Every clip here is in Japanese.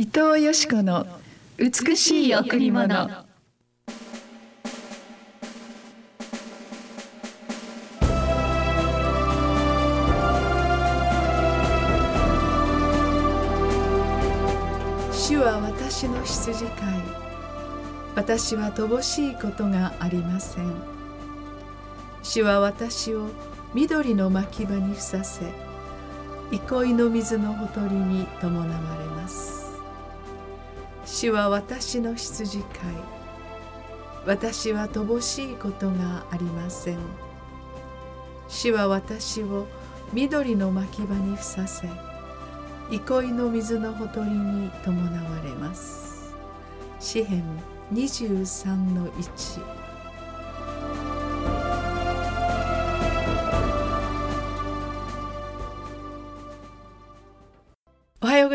伊藤よし子の美しい贈り物。主は私の羊飼い。私は乏しいことがありません。主は私を緑の牧場にふさせ憩いの水のほとりに伴われます。主は私の羊飼い。私は乏しいことがありません。主は私を緑の牧場にふさせ憩いの水のほとりに伴われます。詩編23の1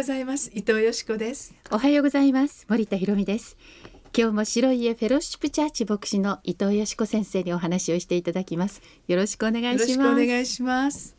ざいます。伊藤よしこです。おはようございます。森田博美です。今日も白い家フェローシップチャーチ牧師の伊藤よしこ先生にお話をしていただきます。よろしくお願いします。よろしくお願いします。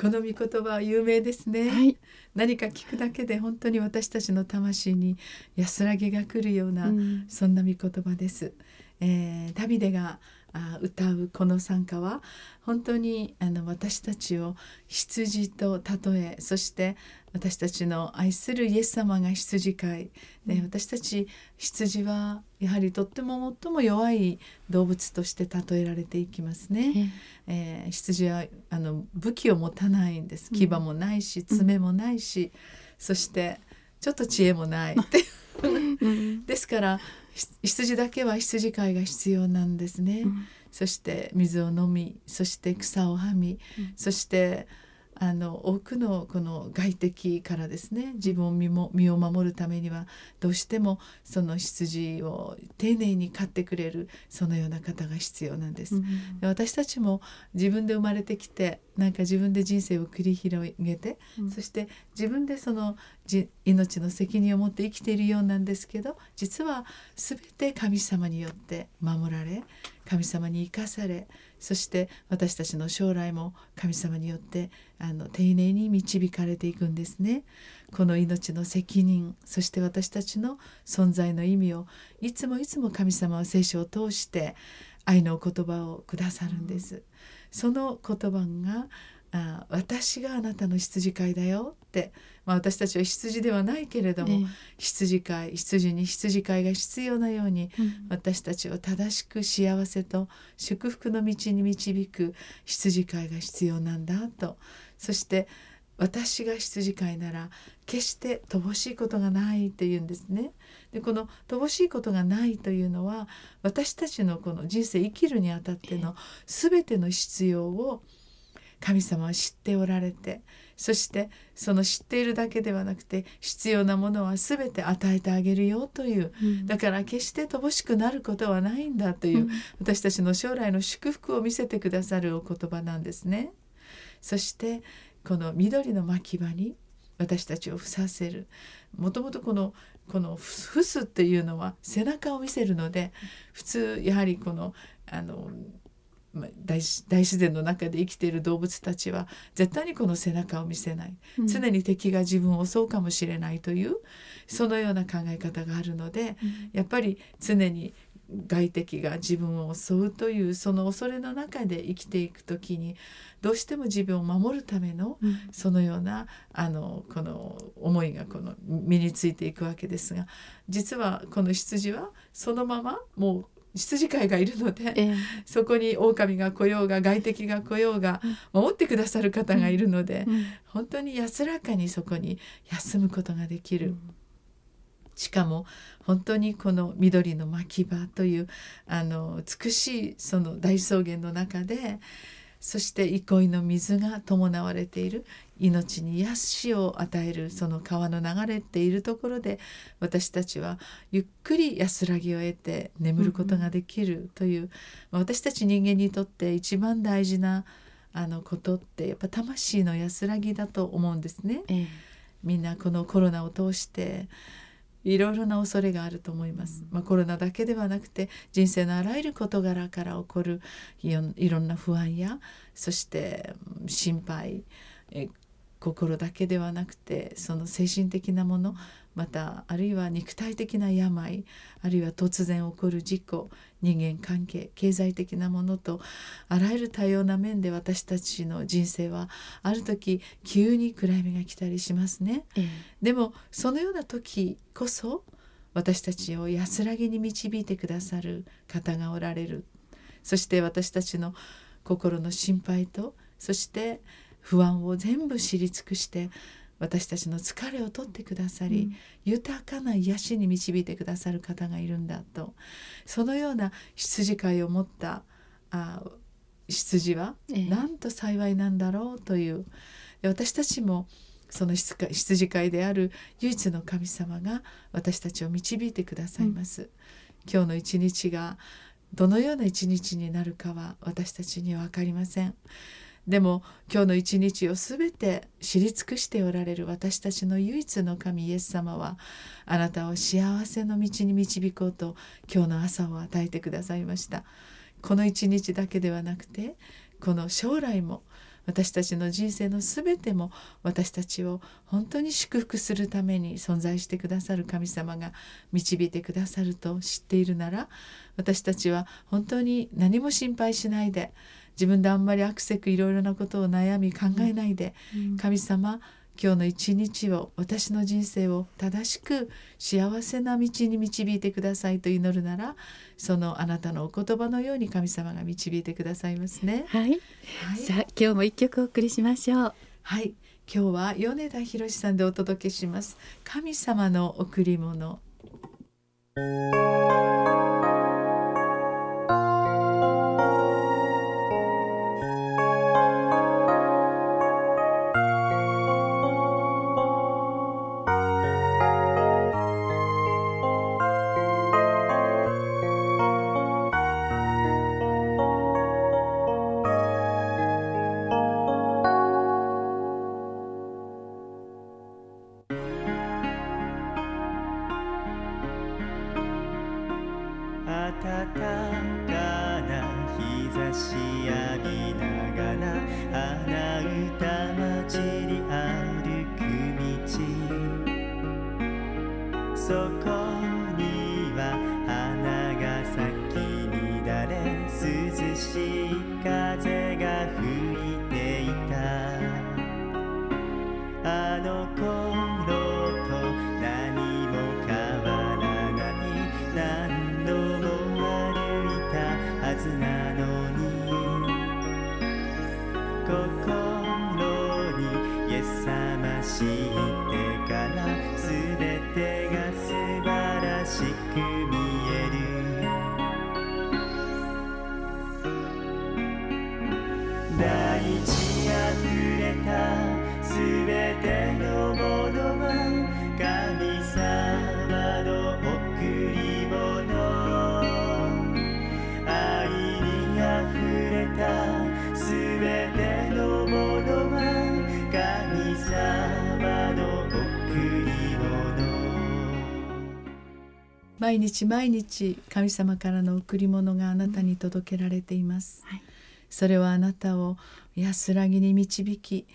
この御言葉は有名ですね、はい、何か聞くだけで本当に私たちの魂に安らぎが来るような、うん。そんな御言葉です、えーダビデがあ歌うこの賛歌は本当にあの私たちを羊と例えそして私たちの愛するイエス様が羊飼い。で私たち羊はやはりとっても最も弱い動物として例えられていきますね。えー羊はあの武器を持たないんです。うん。牙もないし爪もないし、そしてちょっと知恵もない ですからひ羊だけは羊飼いが必要なんですね。うん。そして水を飲みそして草をはみ、うん。そしてあの多くのこの外敵からですね自分を身も身を守るためにはどうしてもその羊を丁寧に飼ってくれるそのような方が必要なんです。うんで私たちも自分で生まれてきてなんか自分で人生を繰り広げて、うんそして自分でそのじ命の責任を持って生きているようなんですけど実は全て神様によって守られ神様に生かされそして私たちの将来も神様によってあの丁寧に導かれていくんですね。この命の責任そして私たちの存在の意味をいつもいつも神様は聖書を通して愛のお言葉をくださるんです。その言葉があ私があなたの羊飼いだよ。って、まあ、私たちは羊ではないけれども、え羊飼い羊に羊飼いが必要なようにえうん。私たちを正しく幸せと祝福の道に導く羊飼いが必要なんだと。そして私が羊飼いなら決して乏しいことがないっていうんですね。でこの乏しいことがないというのは私たちのこの人生生きるにあたっての全ての必要を神様は知っておられてそしてその知っているだけではなくて必要なものは全て与えてあげるよといううんだから決して乏しくなることはないんだという、うん私たちの将来の祝福を見せてくださるお言葉なんですね。そしてこの緑の牧場に私たちをふさせる。もともとこのこのふすっていうのは背中を見せるので普通やはりこのあのまあ大自大自然の中で生きている動物たちは絶対にこの背中を見せない。うん。常に敵が自分を襲うかもしれないというそのような考え方があるのでうん。やっぱり常に外敵が自分を襲うというその恐れの中で生きていく時にどうしても自分を守るためのうん。そのようなあのこの思いがこの身についていくわけですが実はこの羊はそのままもう羊飼いがいるのでええ。そこに狼が来ようが外敵が来ようが守ってくださる方がいるのでうん。本当に安らかにそこに休むことができる。しかも本当にこの緑の牧場というあの美しいその大草原の中でそして憩いの水が伴われている命に癒しを与えるその川の流れているところで私たちはゆっくり安らぎを得て眠ることができるという、まあ私たち人間にとって一番大事なあのことってやっぱ魂の安らぎだと思うんですね。ええみんなこのコロナを通していろいろな恐れがあると思います、まあ、コロナだけではなくて人生のあらゆる事柄から起こるいろんな不安やそして心配心だけではなくてその精神的なものまたあるいは肉体的な病あるいは突然起こる事故人間関係経済的なものとあらゆる多様な面で私たちの人生はある時急に暗闇が来たりしますね。ええ、でもそのような時こそ私たちを安らぎに導いてくださる方がおられるそして私たちの心の心配とそして不安を全部知り尽くして私たちの疲れを取ってくださり、うん、豊かな癒しに導いてくださる方がいるんだと。そのような羊飼いを持ったあ羊はなんと幸いなんだろうという、ええ、私たちもその羊飼いである唯一の神様が私たちを導いてくださいます。うん、今日の一日がどのような一日になるかは私たちには分かりません。でも今日の一日を全て知り尽くしておられる私たちの唯一の神イエス様はあなたを幸せの道に導こうと今日の朝を与えてくださいました。この一日だけではなくてこの将来も私たちの人生の全ても私たちを本当に祝福するために存在してくださる神様が導いてくださると知っているなら私たちは本当に何も心配しないで自分であんまりアクセクいろいろなことを悩み考えないで、神様今日の一日を私の人生を正しく幸せな道に導いてくださいと祈るならそのあなたのお言葉のように神様が導いてくださいますね。はい、はい、さあ今日も一曲お送りしましょう。はい今日は米田博さんでお届けします神様の贈り物。し浴びながら花歌混じり歩く道。そこのに心にましい毎日毎日神様からの贈り物があなたに届けられています、はい、それはあなたを安らぎに導き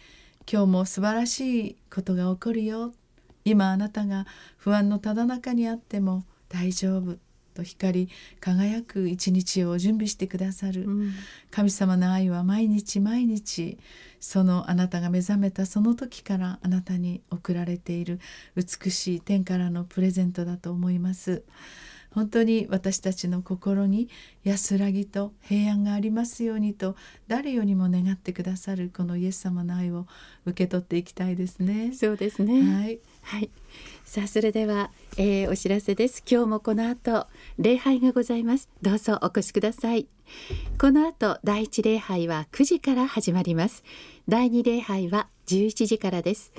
今日も素晴らしいことが起こるよ。今あなたが不安のただ中にあっても大丈夫と光り輝く一日を準備してくださる、うん、神様の愛は毎日毎日そのあなたが目覚めたその時からあなたに贈られている美しい天からのプレゼントだと思います。本当に私たちの心に安らぎと平安がありますようにと誰よりも願ってくださるこのイエス様の愛を受け取っていきたいですね。そうですね。はい。はい。さあそれでは、えー、お知らせです今日もこの後礼拝がございますどうぞお越しくださいこの後第一礼拝は9時から始まります第二礼拝は11時からです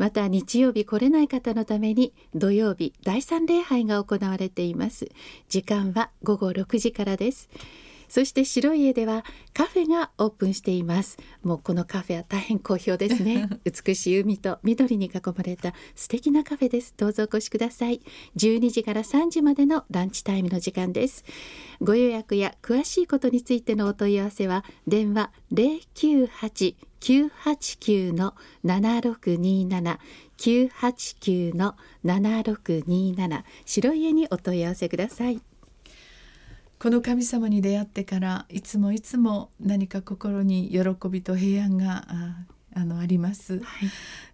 また日曜日来れない方のために土曜日第三礼拝が行われています。時間は午後6時からです。そして白い家ではカフェがオープンしています。もうこのカフェは大変好評ですね。美しい海と緑に囲まれた素敵なカフェです。どうぞお越しください。12時から3時までのランチタイムの時間です。ご予約や詳しいことについてのお問い合わせは電話098 989の7627 989の7627白家にお問い合わせください。この神様に出会ってからいつもいつも何か心に喜びと平安があのあります、はい、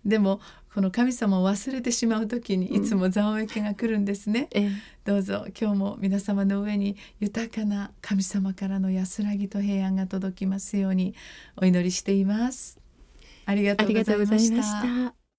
でもこの神様を忘れてしまう時にいつもざわめきが来るんですね、うん、どうぞ今日も皆様の上に豊かな神様からの安らぎと平安が届きますようにお祈りしています。ありがとうございました